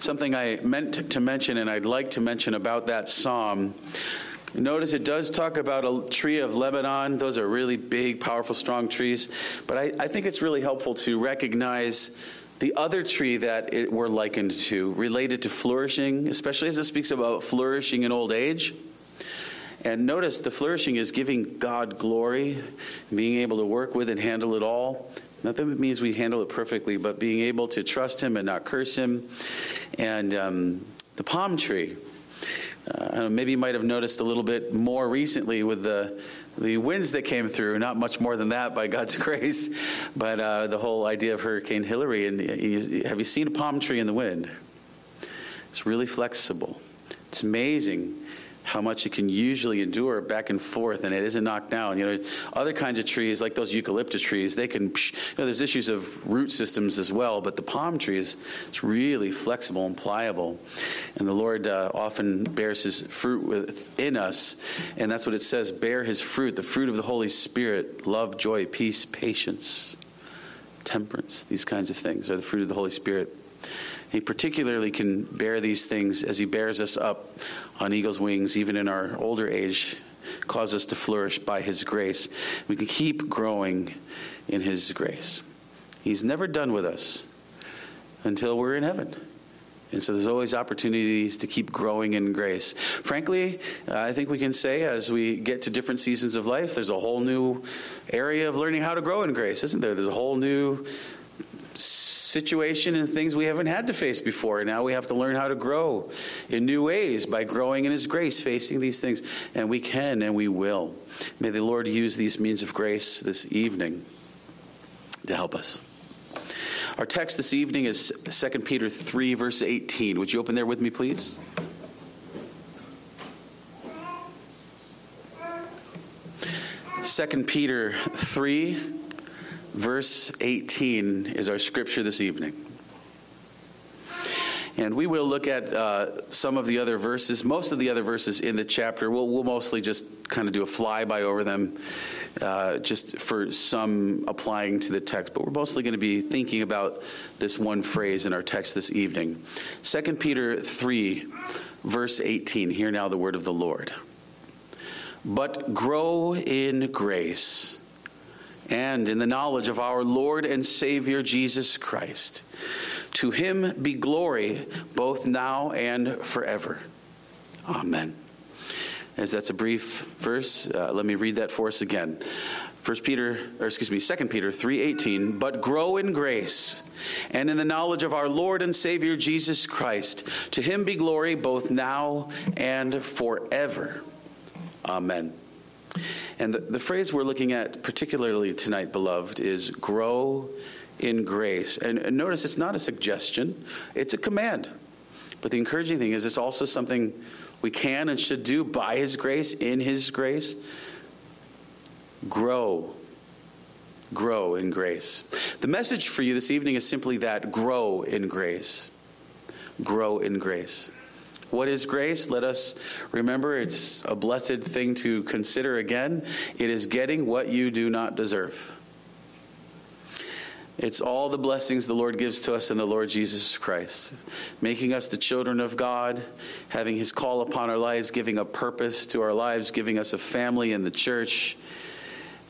something I meant to mention and I'd like to mention about that psalm. Notice it does talk about a tree of Lebanon. Those are really big, powerful, strong trees. But I, I think it's really helpful to recognize the other tree that it, we're likened to, related to flourishing, especially as it speaks about flourishing in old age. And notice the flourishing is giving God glory, being able to work with and handle it all. Not that it means we handle it perfectly, but being able to trust Him and not curse Him. And um, the palm tree. Uh, maybe you might have noticed a little bit more recently with the the winds that came through. Not much more than that, by God's grace, but uh, the whole idea of Hurricane Hilary. And uh, have you seen a palm tree in the wind? It's really flexible. It's amazing how much it can usually endure back and forth and it isn't knocked down. You know, other kinds of trees, like those eucalyptus trees, they can, you know, there's issues of root systems as well, but the palm tree is it's really flexible and pliable. And the Lord uh, often bears his fruit within us. And that's what it says bear his fruit, the fruit of the Holy Spirit love, joy, peace, patience, temperance. These kinds of things are the fruit of the Holy Spirit. He particularly can bear these things as he bears us up on eagle's wings, even in our older age, cause us to flourish by his grace. We can keep growing in his grace. He's never done with us until we're in heaven. And so there's always opportunities to keep growing in grace. Frankly, uh, I think we can say as we get to different seasons of life, there's a whole new area of learning how to grow in grace, isn't there? There's a whole new situation and things we haven't had to face before. Now we have to learn how to grow in new ways by growing in His grace, facing these things. And we can and we will. May the Lord use these means of grace this evening to help us. Our text this evening is 2 Peter 3, verse 18. Would you open there with me, please? Second Peter 3 verse 18 is our scripture this evening. And we will look at uh, some of the other verses, most of the other verses in the chapter. We'll, we'll mostly just kind of do a flyby over them, uh, just for some applying to the text. But we're mostly going to be thinking about this one phrase in our text this evening. 2 Peter 3, verse 18. Hear now the word of the Lord. But grow in grace and in the knowledge of our Lord and Savior Jesus Christ. To him be glory both now and forever. Amen. As that's a brief verse, uh, let me read that for us again. First Peter, or excuse me, Second Peter 3:18, but grow in grace and in the knowledge of our Lord and Savior Jesus Christ. To him be glory both now and forever. Amen. And the, the phrase we're looking at particularly tonight, beloved, is grow in grace. And, and notice it's not a suggestion, it's a command. But the encouraging thing is it's also something we can and should do by His grace, in His grace. Grow. Grow in grace. The message for you this evening is simply that grow in grace. Grow in grace. What is grace? Let us remember it's a blessed thing to consider again. It is getting what you do not deserve. It's all the blessings the Lord gives to us in the Lord Jesus Christ, making us the children of God, having His call upon our lives, giving a purpose to our lives, giving us a family in the church.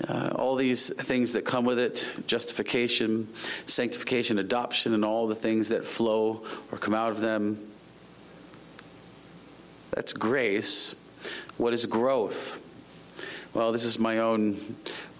Uh, all these things that come with it justification, sanctification, adoption, and all the things that flow or come out of them. That's grace. What is growth? Well, this is my own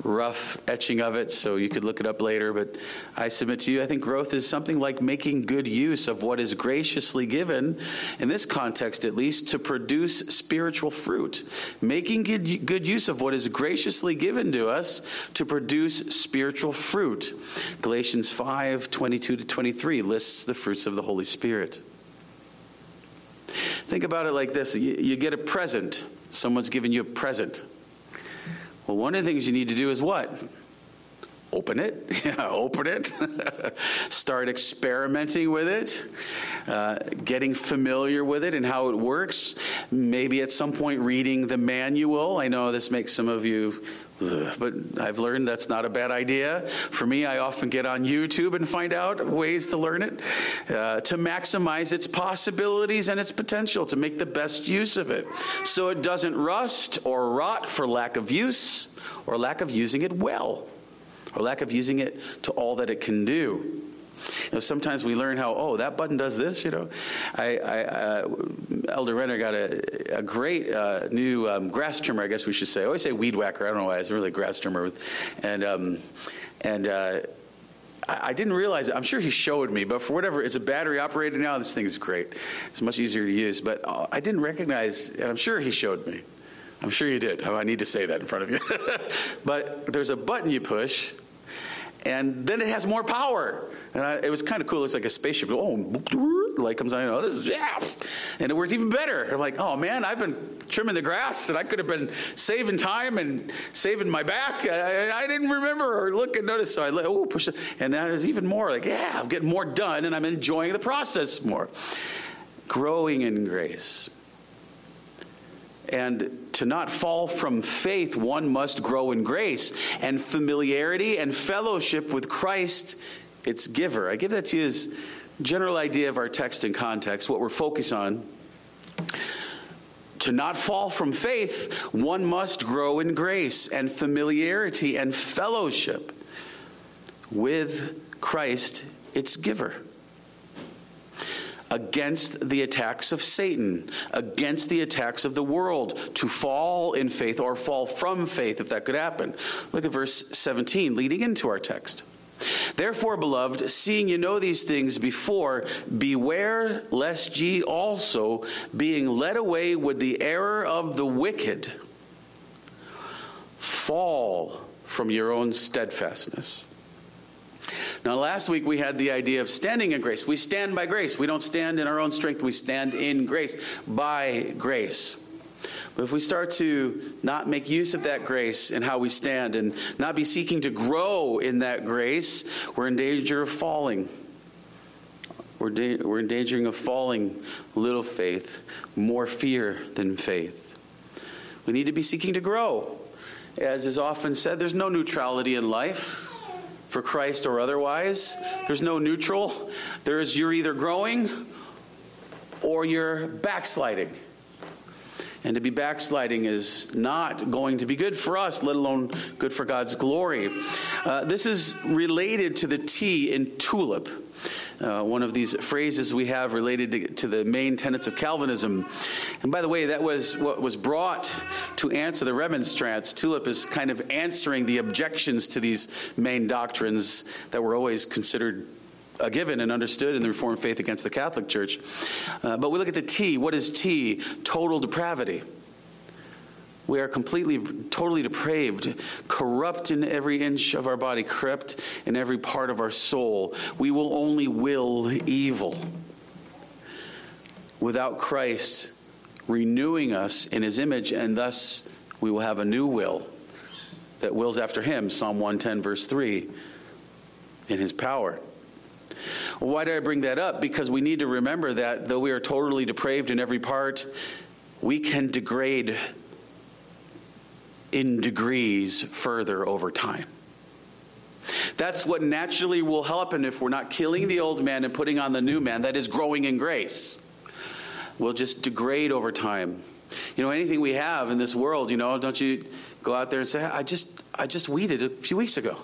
rough etching of it, so you could look it up later. But I submit to you, I think growth is something like making good use of what is graciously given, in this context at least, to produce spiritual fruit. Making good, good use of what is graciously given to us to produce spiritual fruit. Galatians 5 22 to 23 lists the fruits of the Holy Spirit. Think about it like this you, you get a present, someone's giving you a present. Well, one of the things you need to do is what? Open it. Yeah, open it. Start experimenting with it, uh, getting familiar with it and how it works. Maybe at some point reading the manual. I know this makes some of you But I've learned that's not a bad idea. For me, I often get on YouTube and find out ways to learn it, uh, to maximize its possibilities and its potential, to make the best use of it. So it doesn't rust or rot for lack of use or lack of using it well, or lack of using it to all that it can do. You know, sometimes we learn how, oh, that button does this, you know. I, I uh, Elder Renner got a, a great uh, new um, grass trimmer, I guess we should say. I always say weed whacker. I don't know why. It's really grass trimmer. And, um, and, uh, I didn't realize it. I'm sure he showed me, but for whatever, it's a battery operated now. This thing is great. It's much easier to use. But uh, I didn't recognize, and I'm sure he showed me. I'm sure you did. Oh, I need to say that in front of you. but there's a button you push, and then it has more power. And I, it was kind of cool. It's like a spaceship. Oh, light comes on. Oh, this is yeah, and it worked even better. I'm like, oh man, I've been trimming the grass, and I could have been saving time and saving my back. I, I didn't remember or look and notice, so I let, oh push it, and that is even more like yeah, I'm getting more done, and I'm enjoying the process more. Growing in grace. And to not fall from faith, one must grow in grace and familiarity and fellowship with Christ its giver. I give that to you as general idea of our text and context, what we're focused on. To not fall from faith, one must grow in grace and familiarity and fellowship with Christ, its giver. Against the attacks of Satan, against the attacks of the world, to fall in faith or fall from faith, if that could happen. Look at verse 17, leading into our text. Therefore, beloved, seeing you know these things before, beware lest ye also, being led away with the error of the wicked, fall from your own steadfastness. Now, last week we had the idea of standing in grace. We stand by grace. We don't stand in our own strength, we stand in grace, by grace. But if we start to not make use of that grace in how we stand and not be seeking to grow in that grace, we're in danger of falling. We're, da- we're in danger of falling little faith, more fear than faith. We need to be seeking to grow. As is often said, there's no neutrality in life for Christ or otherwise. There's no neutral. There's you're either growing or you're backsliding. And to be backsliding is not going to be good for us, let alone good for God's glory. Uh, this is related to the T in tulip. Uh, one of these phrases we have related to, to, the main tenets of Calvinism. And by the way, that was what was brought to answer the remonstrance. Tulip is kind of answering the objections to these main doctrines that were always considered a given and understood in the Reformed faith against the Catholic Church. Uh, but we look at the T. What is T? Total depravity. We are completely, totally depraved, corrupt in every inch of our body, corrupt in every part of our soul. We will only will evil. Without Christ renewing us in his image, and thus we will have a new will that wills after him, Psalm 110, verse 3, in his power. Why do I bring that up? Because we need to remember that though we are totally depraved in every part, we can degrade in degrees further over time. That's what naturally will happen if we're not killing the old man and putting on the new man that is growing in grace. We'll just degrade over time. You know, anything we have in this world, you know, don't you go out there and say, I just I just weeded a few weeks ago.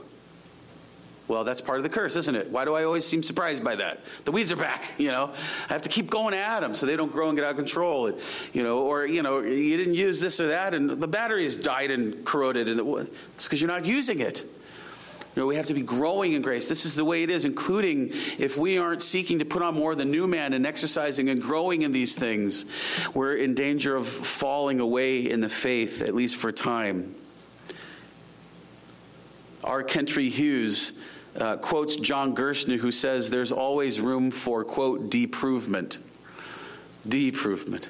Well, that's part of the curse, isn't it? Why do I always seem surprised by that? The weeds are back, you know. I have to keep going at them so they don't grow and get out of control, and, you know. Or you know, you didn't use this or that, and the battery has died and corroded, and it's because you're not using it. You know, we have to be growing in grace. This is the way it is, including if we aren't seeking to put on more of the new man and exercising and growing in these things, we're in danger of falling away in the faith, at least for time. R. Kent Hughes uh, quotes John Gerstner, who says there's always room for, quote, deprovement. Deprovement.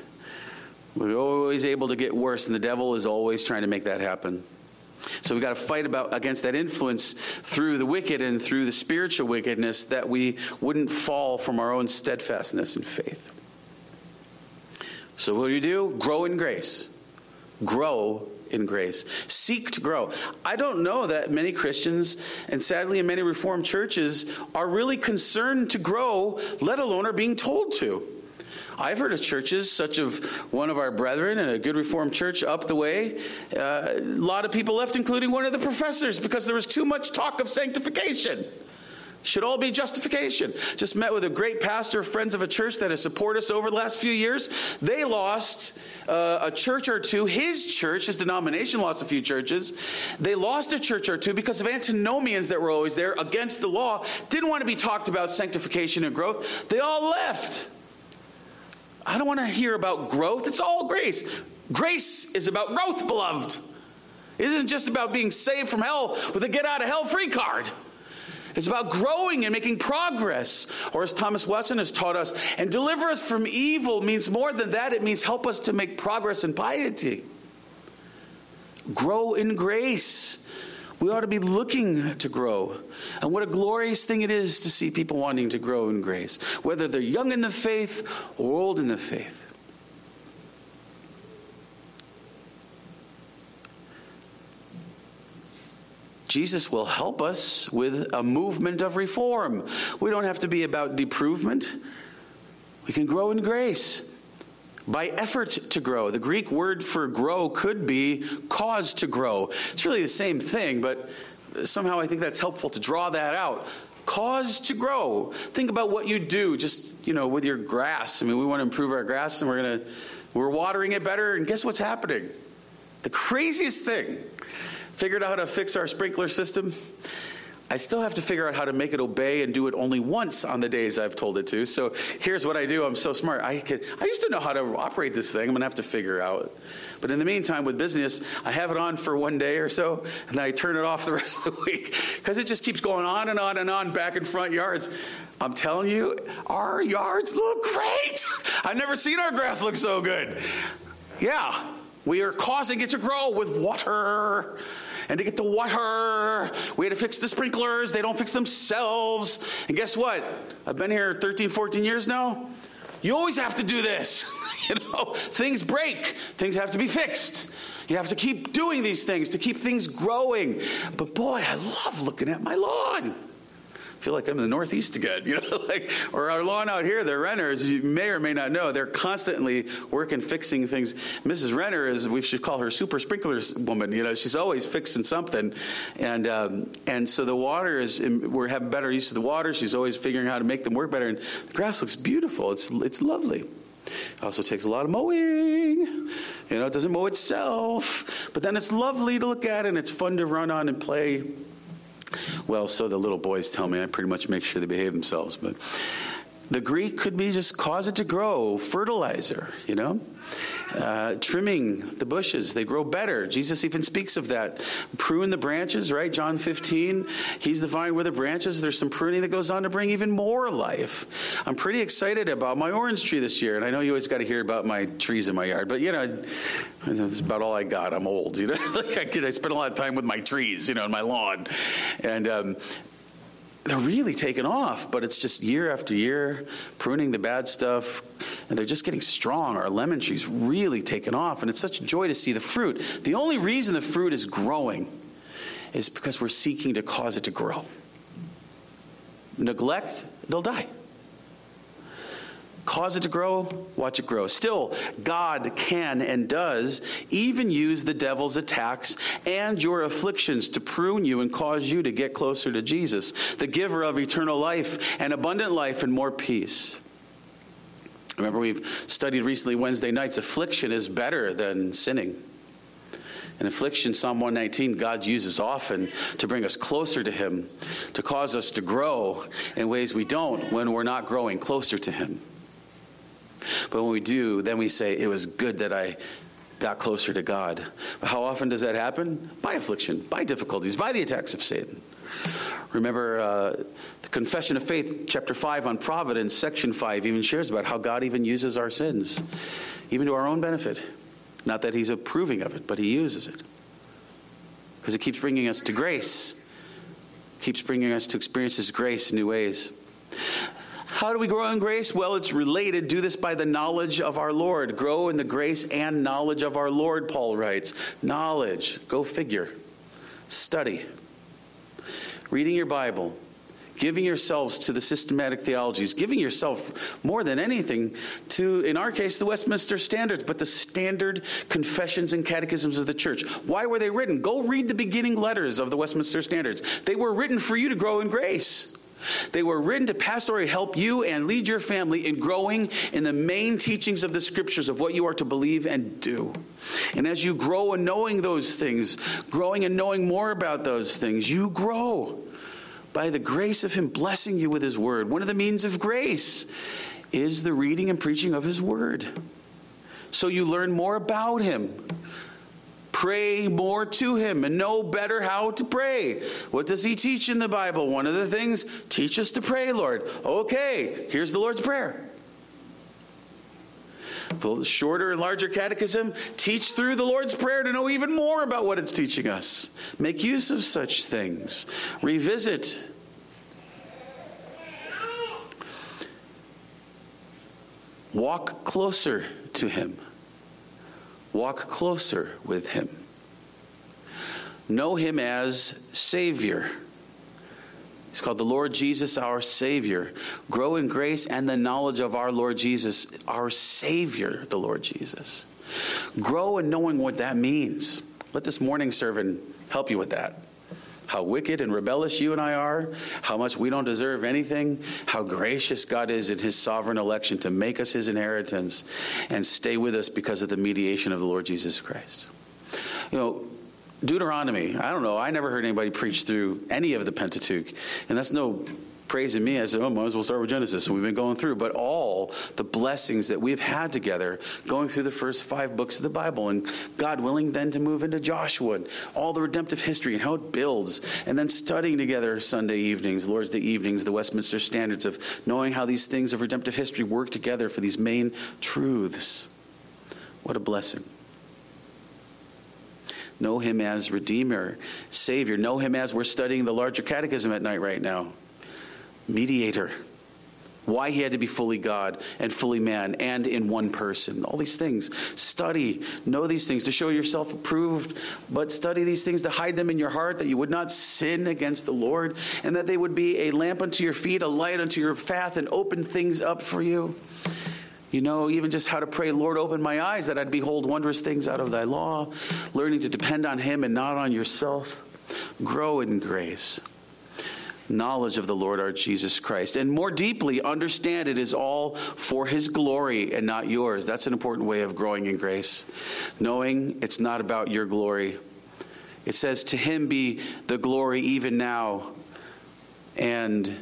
We're always able to get worse, and the devil is always trying to make that happen. So we've got to fight about against that influence through the wicked and through the spiritual wickedness that we wouldn't fall from our own steadfastness and faith. So what do you do? Grow in grace. Grow in grace. Seek to grow. I don't know that many Christians, and sadly in many Reformed churches, are really concerned to grow, let alone are being told to. I've heard of churches, such of one of our brethren in a good Reformed church up the way. Uh, a lot of people left, including one of the professors, because there was too much talk of sanctification. Should all be justification. Just met with a great pastor, friends of a church that has supported us over the last few years. They lost uh, a church or two. His church, his denomination, lost a few churches. They lost a church or two because of antinomians that were always there against the law. Didn't want to be talked about sanctification and growth. They all left. I don't want to hear about growth. It's all grace. Grace is about growth, beloved. It isn't just about being saved from hell with a get out of hell free card. It's about growing and making progress. Or as Thomas Watson has taught us, and deliver us from evil means more than that. It means help us to make progress in piety. Grow in grace. We ought to be looking to grow. And what a glorious thing it is to see people wanting to grow in grace, whether they're young in the faith or old in the faith. Jesus will help us with a movement of reform. We don't have to be about deprovement. We can grow in grace by effort to grow. The Greek word for grow could be cause to grow. It's really the same thing, but somehow I think that's helpful to draw that out. Cause to grow. Think about what you do just, you know, with your grass. I mean, we want to improve our grass and we're going to we're watering it better and guess what's happening? The craziest thing figured out how to fix our sprinkler system. I still have to figure out how to make it obey and do it only once on the days I've told it to. So here's what I do. I'm so smart. I could I used to know how to operate this thing. I'm gonna have to figure out. But in the meantime, with business, I have it on for one day or so, and then I turn it off the rest of the week because it just keeps going on and on and on back in front yards. I'm telling you, our yards look great. I've never seen our grass look so good. Yeah, we are causing it to grow with water. And to get the water, we had to fix the sprinklers. They don't fix themselves. And guess what? I've been here 13, 14 years now. You always have to do this. you know, things break, things have to be fixed. You have to keep doing these things to keep things growing. But boy, I love looking at my lawn feel like I'm in the Northeast again, you know, like, or our lawn out here, the Renners, you may or may not know, they're constantly working, fixing things. Mrs. Renner is, we should call her super sprinklers woman, you know, she's always fixing something. And, um, and so the water is, we're having better use of the water. She's always figuring out how to make them work better. And the grass looks beautiful. It's, it's lovely. Also takes a lot of mowing. You know, it doesn't mow itself. But then it's lovely to look at and it's fun to run on and play. Well, so the little boys tell me I pretty much make sure they behave themselves. But the Greek could be just cause it to grow, fertilizer, you know? Uh, trimming the bushes, they grow better. Jesus even speaks of that. Prune the branches, right? John 15. He's the vine with the branches. There's some pruning that goes on to bring even more life. I'm pretty excited about my orange tree this year. And I know you always got to hear about my trees in my yard, but you know, that's about all I got. I'm old, you know? like I, I spend a lot of time with my trees, you know, in my lawn. And, um, they're really taking off, but it's just year after year, pruning the bad stuff, and they're just getting strong. Our lemon tree's really taken off, and it's such a joy to see the fruit. The only reason the fruit is growing is because we're seeking to cause it to grow. Neglect, they'll die. Cause it to grow, watch it grow. Still, God can and does even use the devil's attacks and your afflictions to prune you and cause you to get closer to Jesus, the giver of eternal life and abundant life and more peace. Remember, we've studied recently Wednesday nights affliction is better than sinning. And affliction, Psalm 119, God uses often to bring us closer to Him, to cause us to grow in ways we don't when we're not growing closer to Him. But when we do, then we say, It was good that I got closer to God. How often does that happen? By affliction, by difficulties, by the attacks of Satan. Remember uh, the Confession of Faith, chapter 5 on providence, section 5 even shares about how God even uses our sins, even to our own benefit. Not that He's approving of it, but He uses it. Because it keeps bringing us to grace, keeps bringing us to experience His grace in new ways. How do we grow in grace? Well, it's related. Do this by the knowledge of our Lord. Grow in the grace and knowledge of our Lord, Paul writes. Knowledge. Go figure. Study. Reading your Bible giving yourselves to the systematic theologies, giving yourself more than anything to, in our case, the Westminster Standards, but the standard confessions and catechisms of the church. Why were they written? Go read the beginning letters of the Westminster Standards. They were written for you to grow in grace. They were written to pastorally help you and lead your family in growing in the main teachings of the scriptures of what you are to believe and do. And as you grow in knowing those things, growing and knowing more about those things, you grow by the grace of Him blessing you with His Word. One of the means of grace is the reading and preaching of His Word. So you learn more about Him. Pray more to Him and know better how to pray. What does He teach in the Bible? One of the things, teach us to pray, Lord. Okay, here's the Lord's Prayer. The shorter and larger catechism, teach through the Lord's Prayer to know even more about what it's teaching us. Make use of such things. Revisit. Walk closer to Him. Walk closer with Him. Know Him as Savior. It's called the Lord Jesus, our Savior. Grow in grace and the knowledge of our Lord Jesus, our Savior, the Lord Jesus. Grow in knowing what that means. Let this morning servant help you with that. How wicked and rebellious you and I are, how much we don't deserve anything, how gracious God is in His sovereign election to make us His inheritance and stay with us because of the mediation of the Lord Jesus Christ. You know, Deuteronomy, I don't know. I never heard anybody preach through any of the Pentateuch. And that's no praise in me. I said, oh, might as well start with Genesis. We've been going through. But all the blessings that we've had together going through the first five books of the Bible, and God willing then to move into Joshua, and all the redemptive history and how it builds, and then studying together Sunday evenings, Lord's Day evenings, the Westminster Standards of knowing how these things of redemptive history work together for these main truths. What a blessing. Know him as Redeemer, Savior. Know him as we're studying the larger catechism at night right now. Mediator. Why he had to be fully God and fully man and in one person. All these things. Study, know these things to show yourself approved, but study these things to hide them in your heart that you would not sin against the Lord and that they would be a lamp unto your feet, a light unto your path, and open things up for you. You know, even just how to pray, Lord, open my eyes that I'd behold wondrous things out of thy law, learning to depend on him and not on yourself. Grow in grace. Knowledge of the Lord our Jesus Christ. And more deeply, understand it is all for his glory and not yours. That's an important way of growing in grace. Knowing it's not about your glory. It says, To him be the glory even now and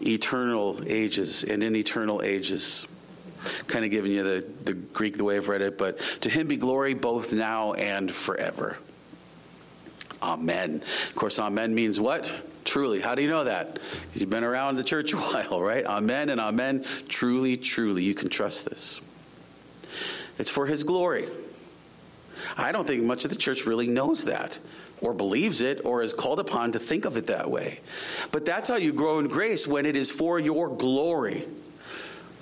eternal ages and in eternal ages kind of giving you the, the Greek, the way I've read it, but to him be glory both now and forever. Amen. Of course, amen means what? Truly. How do you know that? You've been around the church a while, right? Amen and amen. Truly, truly. You can trust this. It's for his glory. I don't think much of the church really knows that or believes it or is called upon to think of it that way. But that's how you grow in grace when it is for your glory.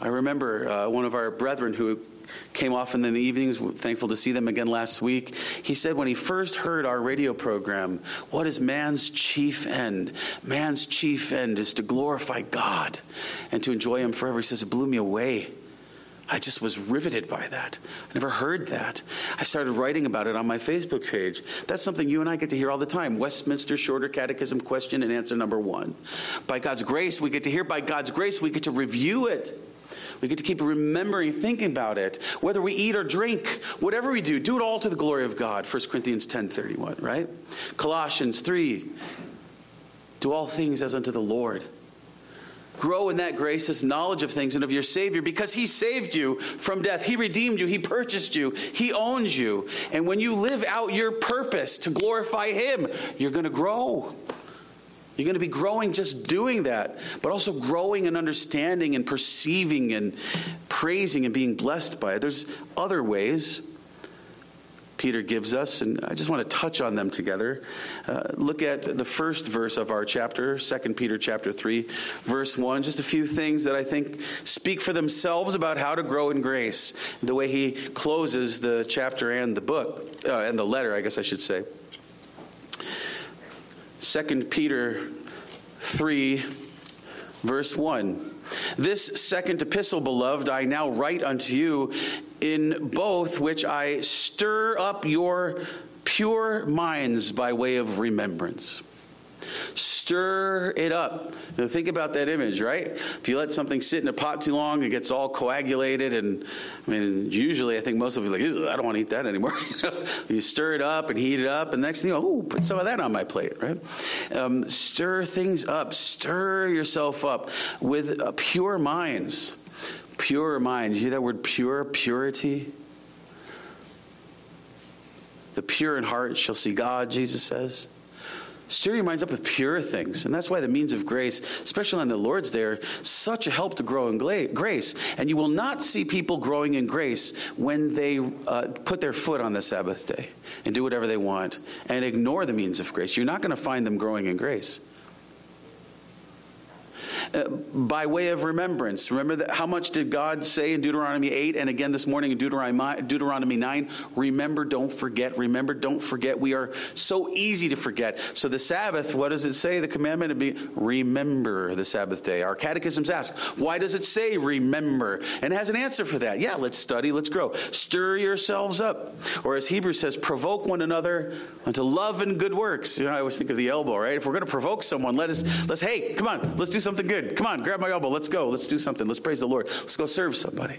I remember uh, one of our brethren who came often in the evenings, thankful to see them again last week. He said when he first heard our radio program, What is man's chief end? Man's chief end is to glorify God and to enjoy Him forever. He says, It blew me away. I just was riveted by that. I never heard that. I started writing about it on my Facebook page. That's something you and I get to hear all the time. Westminster Shorter Catechism question and answer number one. By God's grace, we get to hear. By God's grace, we get to review it. We get to keep remembering, thinking about it. Whether we eat or drink, whatever we do, do it all to the glory of God. 1 Corinthians 10 31, right? Colossians 3 do all things as unto the Lord. Grow in that grace, this knowledge of things and of your Savior because He saved you from death. He redeemed you. He purchased you. He owns you. And when you live out your purpose to glorify Him, you're going to grow. You're going to be growing just doing that, but also growing and understanding and perceiving and praising and being blessed by it. There's other ways. Peter gives us, and I just want to touch on them together. Uh, look at the first verse of our chapter, 2 Peter chapter 3, verse 1. Just a few things that I think speak for themselves about how to grow in grace, the way he closes the chapter and the book, uh, and the letter, I guess I should say. 2 Peter 3, verse 1. This second epistle, beloved, I now write unto you, in both which I stir up your pure minds by way of remembrance. Stir it up. Now think about that image, right? If you let something sit in a pot too long, it gets all coagulated. And I mean, usually I think most of you like, I don't want to eat that anymore. you stir it up and heat it up, and next thing you know, oh, put some of that on my plate, right? Um, stir things up. Stir yourself up with uh, pure minds. Pure minds. You hear that word pure? Purity? The pure in heart shall see God, Jesus says. Stir your minds up with pure things. And that's why the means of grace, especially on the Lord's Day, are such a help to grow in grace. And you will not see people growing in grace when they uh, put their foot on the Sabbath day and do whatever they want and ignore the means of grace. You're not going to find them growing in grace. Uh, by way of remembrance. Remember that, how much did God say in Deuteronomy 8 and again this morning in Deuteronomy, Deuteronomy 9? Remember, don't forget. Remember, don't forget. We are so easy to forget. So the Sabbath, what does it say? The commandment to be remember the Sabbath day. Our catechisms ask, why does it say remember? And it has an answer for that. Yeah, let's study, let's grow. Stir yourselves up. Or as Hebrews says, provoke one another unto love and good works. You know, I always think of the elbow, right? If we're going to provoke someone, let us, let's, hey, come on, let's do something good. Come on, grab my elbow. Let's go. Let's do something. Let's praise the Lord. Let's go serve somebody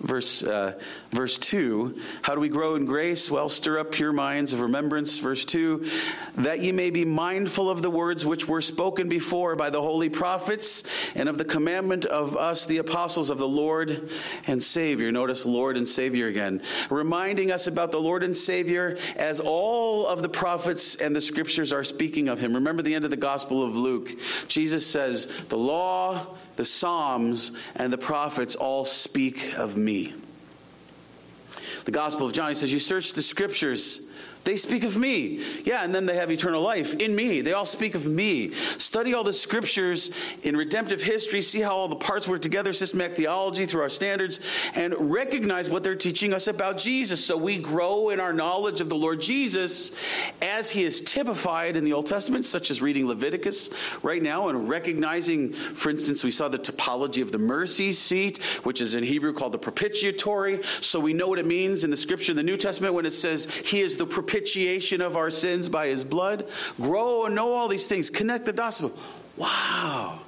verse, uh, verse 2. How do we grow in grace? Well, stir up pure minds of remembrance. Verse 2 that ye may be mindful of the words which were spoken before by the holy prophets and of the commandment of us, the apostles of the Lord and Savior. Notice Lord and Savior again, reminding us about the Lord and Savior as all of the prophets and the scriptures are speaking of him. Remember the end of the Gospel of Luke. Jesus says, The law, the Psalms and the prophets all speak of me. The Gospel of John, says, You search the scriptures they speak of me. Yeah, and then they have eternal life in me. They all speak of me. Study all the scriptures in redemptive history, see how all the parts work together, systematic theology through our standards, and recognize what they're teaching us about Jesus. So we grow in our knowledge of the Lord Jesus as he is typified in the Old Testament, such as reading Leviticus right now and recognizing, for instance, we saw the typology of the mercy seat, which is in Hebrew called the propitiatory. So we know what it means in the scripture in the New Testament when it says he is the propitiatory propitiation of our sins by his blood. Grow and know all these things. Connect the gospel. Wow.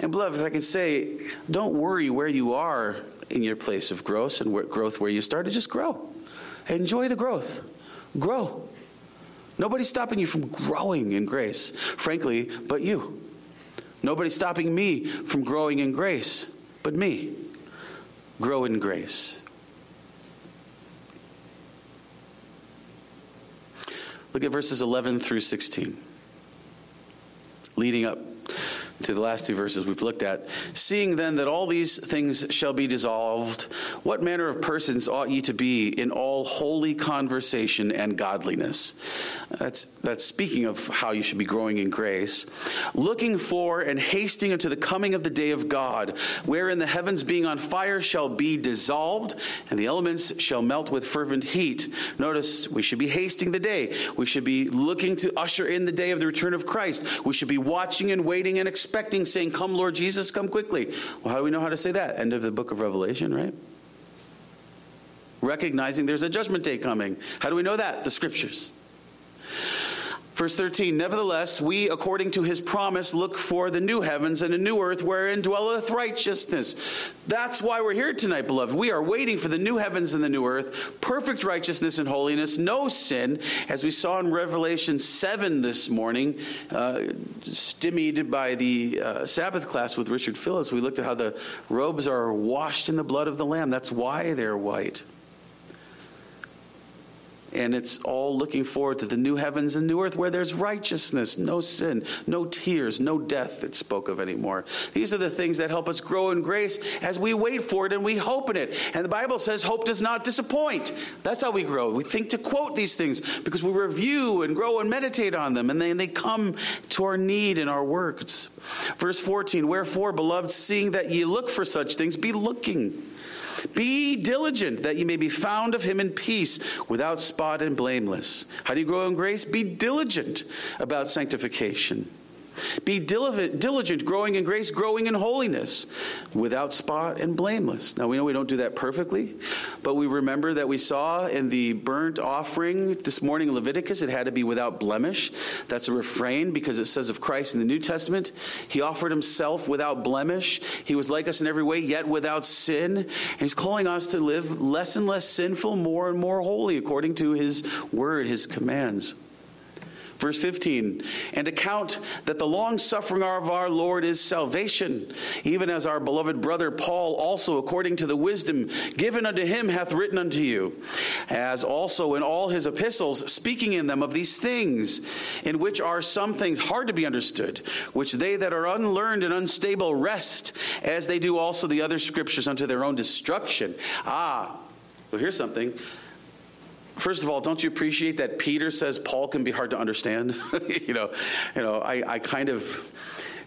And beloved, if I can say, don't worry where you are in your place of growth and where, growth where you started. Just grow. Enjoy the growth. Grow. Nobody's stopping you from growing in grace, frankly, but you. Nobody's stopping me from growing in grace, but me. Grow in grace. Look at verses 11 through 16, leading up to the last two verses we've looked at. Seeing then that all these things shall be dissolved, what manner of persons ought ye to be in all holy conversation and godliness? That's, that's speaking of how you should be growing in grace. Looking for and hasting unto the coming of the day of God, wherein the heavens being on fire shall be dissolved, and the elements shall melt with fervent heat. Notice we should be hasting the day. We should be looking to usher in the day of the return of Christ. We should be watching and waiting and expecting expecting, saying, Come, Lord Jesus, come quickly. Well, how do we know how to say that? End of the book of Revelation, right? Recognizing there's a judgment day coming. How do we know that? The scriptures. Verse 13, nevertheless, we, according to his promise, look for the new heavens and a new earth wherein dwelleth righteousness. That's why we're here tonight, beloved. We are waiting for the new heavens and the new earth, perfect righteousness and holiness, no sin, as we saw in Revelation 7 this morning, uh, stymied by the uh, Sabbath class with Richard Phillips. We looked at how the robes are washed in the blood of the Lamb. That's why they're white. And it's all looking forward to the new heavens and new earth where there's righteousness, no sin, no tears, no death that spoke of anymore. These are the things that help us grow in grace as we wait for it and we hope in it. And the Bible says hope does not disappoint. That's how we grow. We think to quote these things because we review and grow and meditate on them, and then they come to our need in our works. Verse 14 Wherefore, beloved, seeing that ye look for such things, be looking be diligent that you may be found of him in peace, without spot and blameless. How do you grow in grace? Be diligent about sanctification. Be diligent, growing in grace, growing in holiness, without spot and blameless. Now, we know we don't do that perfectly, but we remember that we saw in the burnt offering this morning in Leviticus, it had to be without blemish. That's a refrain because it says of Christ in the New Testament, He offered Himself without blemish. He was like us in every way, yet without sin. And He's calling us to live less and less sinful, more and more holy, according to His word, His commands. Verse 15, and account that the long suffering of our Lord is salvation, even as our beloved brother Paul also, according to the wisdom given unto him, hath written unto you, as also in all his epistles, speaking in them of these things, in which are some things hard to be understood, which they that are unlearned and unstable wrest, as they do also the other scriptures unto their own destruction. Ah, well, here's something. First of all, don't you appreciate that Peter says Paul can be hard to understand? you know, you know, I, I kind of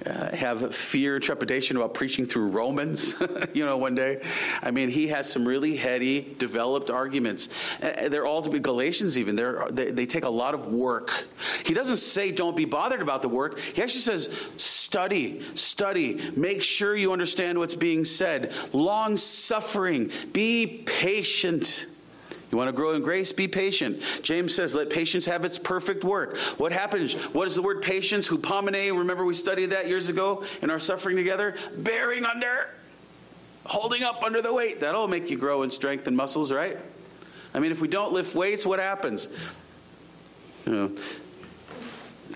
uh, have fear and trepidation about preaching through Romans, you know, one day. I mean, he has some really heady, developed arguments. Uh, they're all to be Galatians, even. They're, they, they take a lot of work. He doesn't say don't be bothered about the work. He actually says study, study, make sure you understand what's being said. Long suffering, be patient. You want to grow in grace? Be patient. James says, let patience have its perfect work. What happens? What is the word patience? Hupomone, remember we studied that years ago in our suffering together? Bearing under, holding up under the weight. That'll make you grow in strength and muscles, right? I mean, if we don't lift weights, what happens? You know,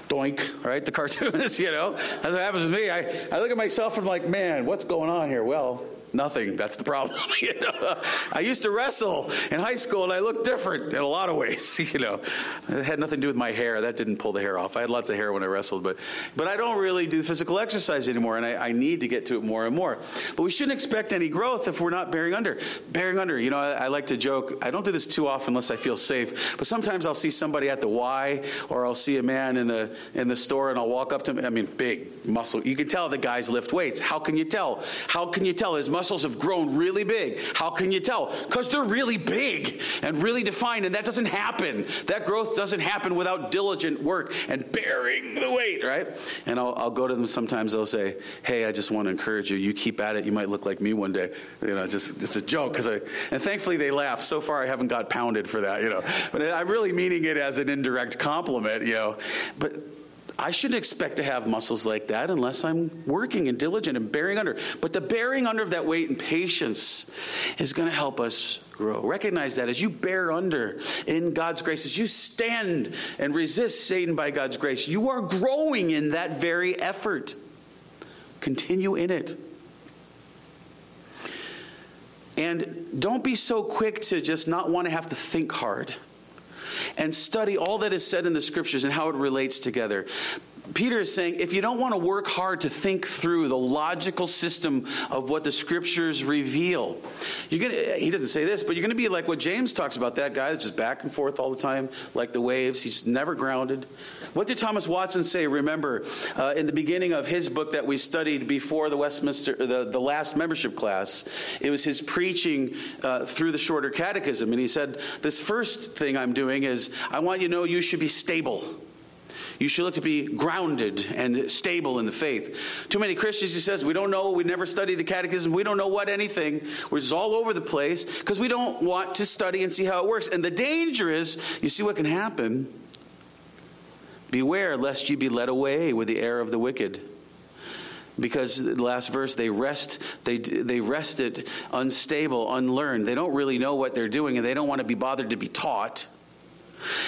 doink, right? The cartoonist, you know. That's what happens with me. I, I look at myself and I'm like, man, what's going on here? Well, Nothing. That's the problem. you know? I used to wrestle in high school and I looked different in a lot of ways. You know, it had nothing to do with my hair. That didn't pull the hair off. I had lots of hair when I wrestled, but but I don't really do physical exercise anymore, and I, I need to get to it more and more. But we shouldn't expect any growth if we're not bearing under. Bearing under. You know, I, I like to joke. I don't do this too often unless I feel safe. But sometimes I'll see somebody at the Y, or I'll see a man in the in the store, and I'll walk up to him. I mean, big muscle. You can tell the guys lift weights. How can you tell? How can you tell his muscle? Muscles have grown really big. How can you tell? Because they're really big and really defined, and that doesn't happen. That growth doesn't happen without diligent work and bearing the weight, right? And I'll, I'll go to them sometimes, they'll say, Hey, I just want to encourage you. You keep at it. You might look like me one day. You know, just it's a joke. Cause I, and thankfully they laugh. So far, I haven't got pounded for that, you know. But I'm really meaning it as an indirect compliment, you know. But I shouldn't expect to have muscles like that unless I'm working and diligent and bearing under. But the bearing under of that weight and patience is going to help us grow. Recognize that as you bear under in God's grace, as you stand and resist Satan by God's grace, you are growing in that very effort. Continue in it. And don't be so quick to just not want to have to think hard and study all that is said in the scriptures and how it relates together. Peter is saying if you don't want to work hard to think through the logical system of what the scriptures reveal, you're gonna, he doesn't say this, but you're going to be like what James talks about that guy that's just back and forth all the time, like the waves. He's never grounded. What did Thomas Watson say? Remember, uh, in the beginning of his book that we studied before the Westminster, the, the last membership class, it was his preaching uh, through the shorter catechism. And he said, This first thing I'm doing is I want you to know you should be stable. You should look to be grounded and stable in the faith. Too many Christians, he says, we don't know, we never studied the catechism, we don't know what anything. We're just all over the place because we don't want to study and see how it works. And the danger is, you see what can happen? Beware lest you be led away with the error of the wicked. Because the last verse they wrest they they wrested unstable unlearned. They don't really know what they're doing and they don't want to be bothered to be taught.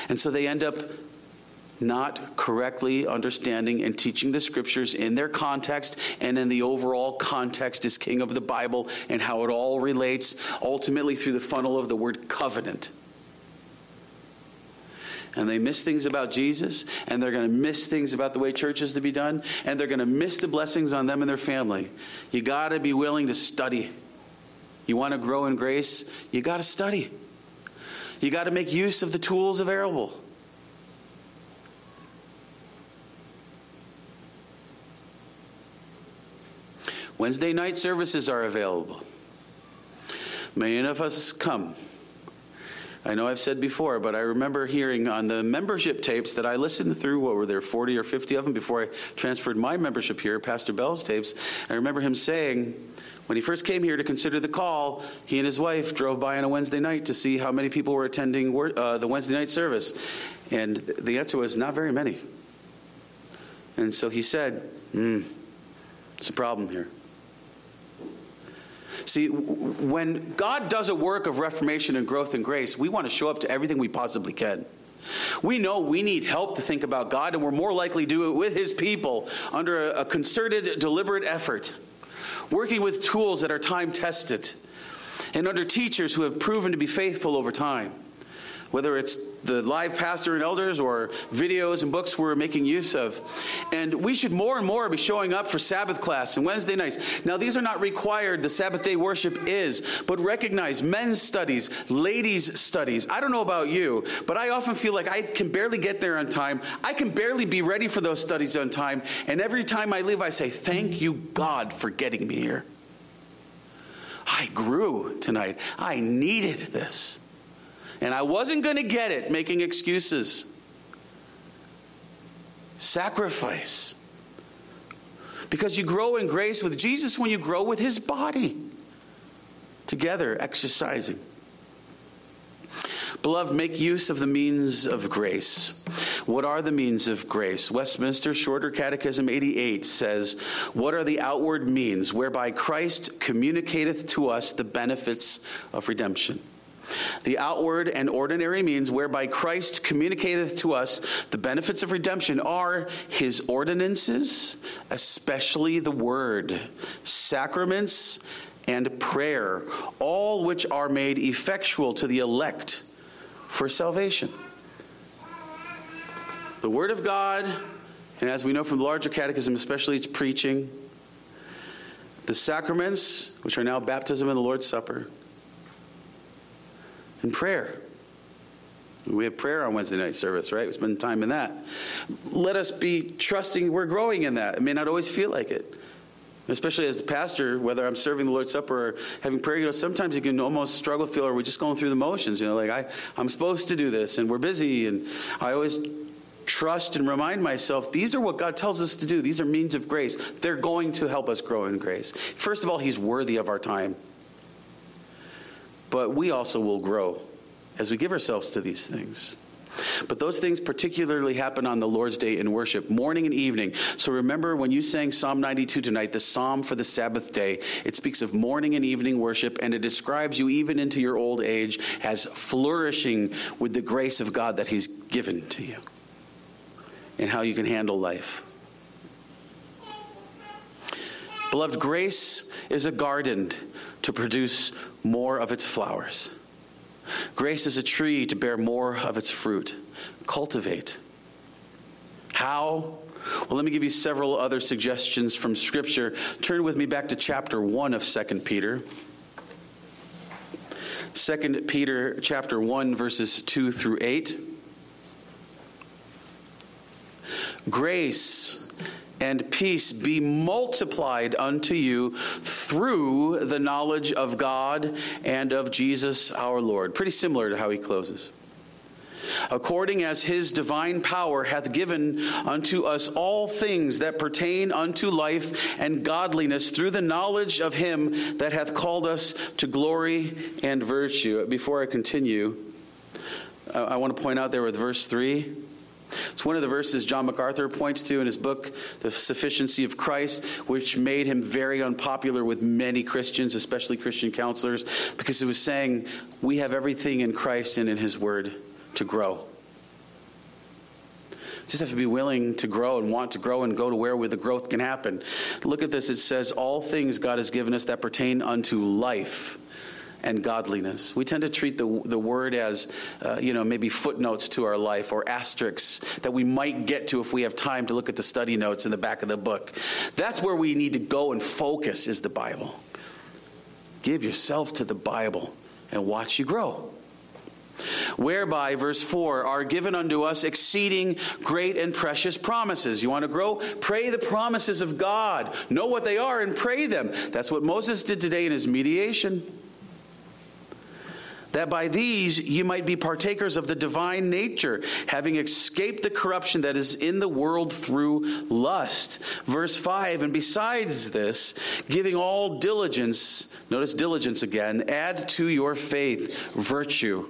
And so they end up not correctly understanding and teaching the scriptures in their context and in the overall context as king of the Bible and how it all relates ultimately through the funnel of the word covenant. And they miss things about Jesus, and they're going to miss things about the way church is to be done, and they're going to miss the blessings on them and their family. You got to be willing to study. You want to grow in grace, you got to study. You got to make use of the tools available. Wednesday night services are available. May Many of us come. I know I've said before, but I remember hearing on the membership tapes that I listened through, what were there, 40 or 50 of them before I transferred my membership here, Pastor Bell's tapes. I remember him saying, when he first came here to consider the call, he and his wife drove by on a Wednesday night to see how many people were attending uh, the Wednesday night service. And the answer was not very many. And so he said, hmm, it's a problem here. See, when God does a work of reformation and growth and grace, we want to show up to everything we possibly can. We know we need help to think about God, and we're more likely to do it with His people under a, concerted, deliberate effort, working with tools that are time tested, and under teachers who have proven to be faithful over time whether it's the live pastor and elders or videos and books we're making use of. And we should more and more be showing up for Sabbath class and Wednesday nights. Now, these are not required, the Sabbath day worship is, but recognize men's studies, ladies' studies. I don't know about you, but I often feel like I can barely get there on time. I can barely be ready for those studies on time. And every time I leave, I say, Thank you, God, for getting me here. I grew tonight. I needed this and I wasn't going to get it making excuses. Sacrifice. Because you grow in grace with Jesus when you grow with his body. Together, exercising. Beloved, make use of the means of grace. What are the means of grace? Westminster Shorter Catechism 88 says, What are the outward means whereby Christ communicateth to us the benefits of redemption? The outward and ordinary means whereby Christ communicateth to us the benefits of redemption are his ordinances, especially the word, sacraments, and prayer, all which are made effectual to the elect for salvation. The Word of God, and as we know from the larger catechism, especially its preaching, the sacraments, which are now baptism and the Lord's Supper, and prayer. We have prayer on Wednesday night service, right? We spend time in that. Let us be trusting we're growing in that. It may not always feel like it. Especially as a pastor, whether I'm serving the Lord's Supper or having prayer, you know, sometimes you can almost struggle, feel, or we're just going through the motions? You know, like I, I'm supposed to do this and we're busy. And I always trust and remind myself these are what God tells us to do. These are means of grace. They're going to help us grow in grace. First of all, He's worthy of our time but we also will grow as we give ourselves to these things. But those things particularly happen on the Lord's Day in worship, morning and evening. So remember when you sang Psalm 92 tonight, the psalm for the Sabbath day, it speaks of morning and evening worship, and it describes you even into your old age as flourishing with the grace of God that He's given to you and how you can handle life. Beloved, grace is a garden to produce more of its flowers. Grace is a tree to bear more of its fruit. Cultivate. How? Well, let me give you several other suggestions from Scripture. Turn with me back to chapter 1 of 2 Peter. 2 Peter chapter 1 verses 2 through 8. Grace and peace be multiplied unto you through the knowledge of God and of Jesus our Lord. Pretty similar to how he closes. According as his divine power hath given unto us all things that pertain unto life and godliness through the knowledge of him that hath called us to glory and virtue. Before I continue, I want to point out there with verse 3 it's one of the verses John MacArthur points to in his book, The Sufficiency of Christ, which made him very unpopular with many Christians, especially Christian counselors, because it was saying, We have everything in Christ and in his word to grow. Just have to be willing to grow and want to grow and go to where, where the growth can happen. Look at this. It says, All things God has given us that pertain unto life and godliness. We tend to treat the, the word as, uh, you know, maybe footnotes to our life or asterisks that we might get to if we have time to look at the study notes in the back of the book. That's where we need to go and focus is the Bible. Give yourself to the Bible and watch you grow whereby, verse 4, are given unto us exceeding great and precious promises. You want to grow? Pray the promises of God. Know what they are and pray them. That's what Moses did today in his mediation. That by these you might be partakers of the divine nature, having escaped the corruption that is in the world through lust. Verse 5 And besides this, giving all diligence, notice diligence again, add to your faith virtue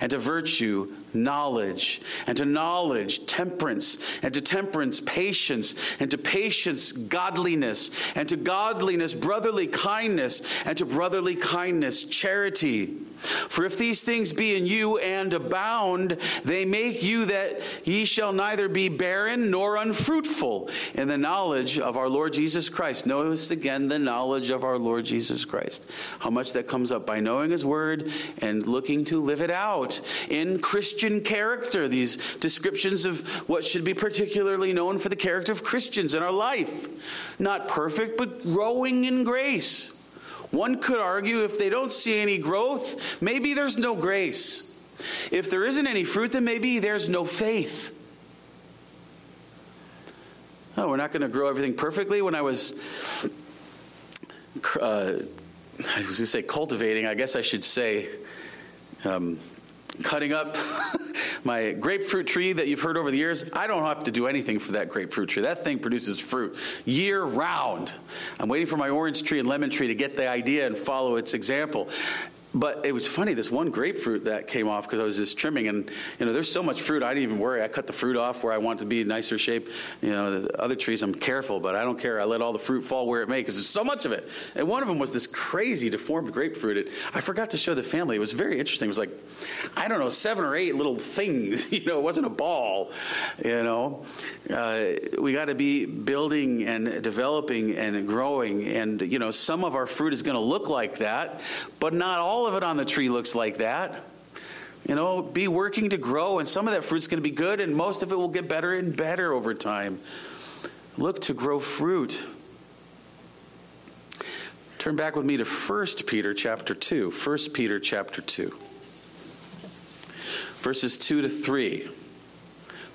and to virtue, knowledge, and to knowledge, temperance, and to temperance, patience, and to patience, godliness, and to godliness, brotherly kindness, and to brotherly kindness, charity. For if these things be in you and abound, they make you that ye shall neither be barren nor unfruitful in the knowledge of our Lord Jesus Christ. Notice again the knowledge of our Lord Jesus Christ. How much that comes up by knowing His Word and looking to live it out in Christian character. These descriptions of what should be particularly known for the character of Christians in our life. Not perfect, but growing in grace. One could argue if they don't see any growth, maybe there's no grace. If there isn't any fruit, then maybe there's no faith. Oh, we're not going to grow everything perfectly. When I was, uh, I was going to say cultivating, I guess I should say, um, cutting up my grapefruit tree that you've heard over the years, I don't have to do anything for that grapefruit tree. That thing produces fruit year round. I'm waiting for my orange tree and lemon tree to get the idea and follow its example. But it was funny, this one grapefruit that came off because I was just trimming, and you know, there's so much fruit, I didn't even worry. I cut the fruit off where I want to be in nicer shape. You know, the other trees, I'm careful, but I don't care. I let all the fruit fall where it may because there's so much of it. And one of them was this crazy deformed grapefruit. It, I forgot to show the family. It was very interesting. It was like, I don't know, seven or eight little things. You know, it wasn't a ball. You know, uh, we got to be building and developing and growing. And you know, some of our fruit is going to look like that, but not all of it on the tree looks like that. You know, be working to grow, and some of that fruit's going to be good, and most of it will get better and better over time. Look to grow fruit. Turn back with me to 1 Peter chapter 2. 1 Peter chapter 2. Verses 2 to 3.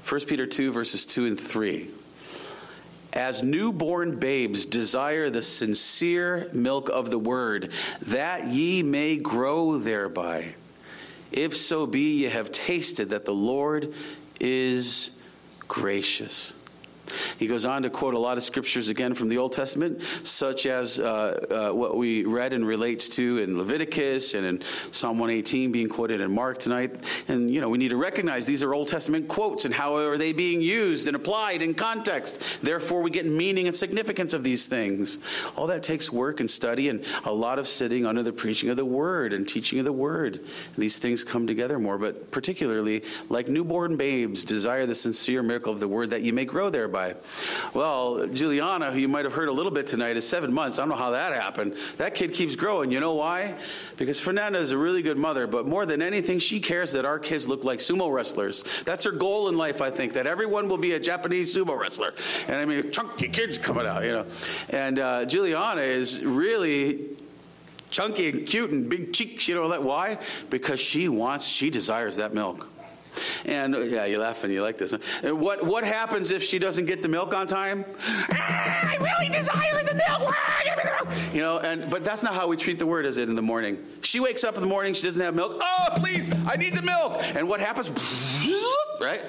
1 Peter 2, verses 2 and 3 as newborn babes desire the sincere milk of the word, that ye may grow thereby. If so be ye have tasted that the Lord is gracious. He goes on to quote a lot of scriptures again from the Old Testament, such as uh, uh, what we read and relates to in Leviticus and in Psalm 118 being quoted in Mark tonight. And, you know, we need to recognize these are Old Testament quotes and how are they being used and applied in context. Therefore, we get meaning and significance of these things. All that takes work and study and a lot of sitting under the preaching of the Word and teaching of the Word. These things come together more, but particularly like newborn babes, desire the sincere miracle of the Word that you may grow thereby Well, Juliana, who you might have heard a little bit tonight, is seven months. I don't know how that happened. That kid keeps growing. You know why? Because Fernanda is a really good mother, but more than anything, she cares that our kids look like sumo wrestlers. That's her goal in life, I think, that everyone will be a Japanese sumo wrestler. And I mean, chunky kids coming out, you know. And uh, Juliana is really chunky and cute and big cheeks, you know that why? Because she wants, she desires that milk. And yeah, you laugh and you like this. And what what happens if she doesn't get the milk on time? Ah, I really desire the milk. Ah, give me the milk. You know, and but that's not how we treat the word, is it? In the morning, she wakes up in the morning, she doesn't have milk. Oh, please, I need the milk. And what happens? right?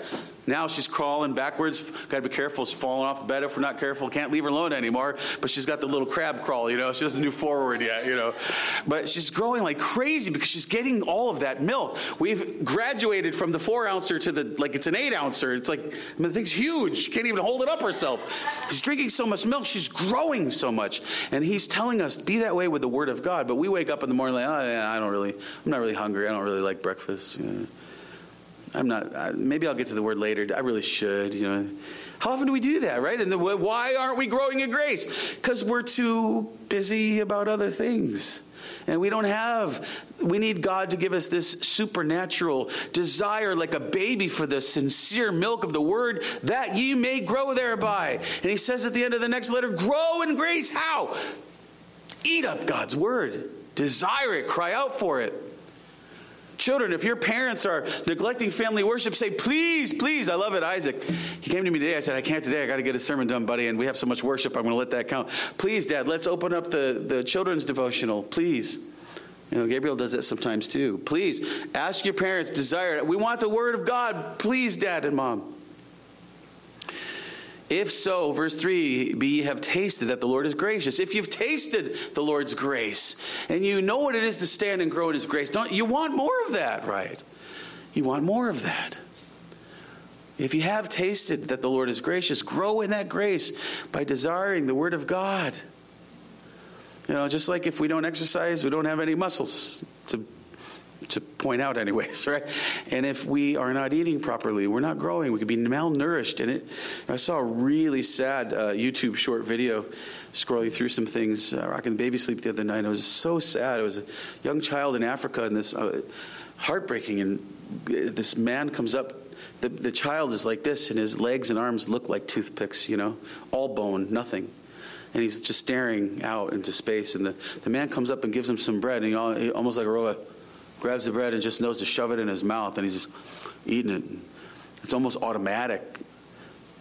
Now she's crawling backwards. Got to be careful. She's falling off the bed if we're not careful. Can't leave her alone anymore. But she's got the little crab crawl, you know. She doesn't do forward yet, you know. But she's growing like crazy because she's getting all of that milk. We've graduated from the four ouncer to the, like it's an eight ouncer. It's like, I mean, the thing's huge. She can't even hold it up herself. She's drinking so much milk. She's growing so much. And he's telling us, be that way with the word of God. But we wake up in the morning like, oh, yeah, I don't really, I'm not really hungry. I don't really like breakfast. I'm not, maybe I'll get to the word later. I really should, you know. How often do we do that, right? And the, why aren't we growing in grace? Because we're too busy about other things. And we don't have, we need God to give us this supernatural desire, like a baby, for the sincere milk of the word, that ye may grow thereby. And he says at the end of the next letter, grow in grace. How? Eat up God's word, desire it, cry out for it. Children, if your parents are neglecting family worship, say, please, please. I love it, Isaac. He came to me today. I said, I can't today. I got to get a sermon done, buddy. And we have so much worship. I'm going to let that count. Please, Dad, let's open up the, the children's devotional. Please. You know, Gabriel does that sometimes too. Please ask your parents, desire. it. We want the word of God. Please, Dad and Mom. If so, verse 3, be ye have tasted that the Lord is gracious. If you've tasted the Lord's grace and you know what it is to stand and grow in his grace, don't you want more of that, right? You want more of that. If you have tasted that the Lord is gracious, grow in that grace by desiring the word of God. You know, just like if we don't exercise, we don't have any muscles to to point out anyways, right? And if we are not eating properly, we're not growing. We could be malnourished. And it, I saw a really sad uh, YouTube short video scrolling through some things, uh, rocking baby sleep the other night. It was so sad. It was a young child in Africa, and this uh, heartbreaking. And uh, this man comes up. The, the child is like this, and his legs and arms look like toothpicks, you know, all bone, nothing and he's just staring out into space. And the, the man comes up and gives him some bread, and he, almost like a robot grabs the bread and just knows to shove it in his mouth, and he's just eating it. It's almost automatic.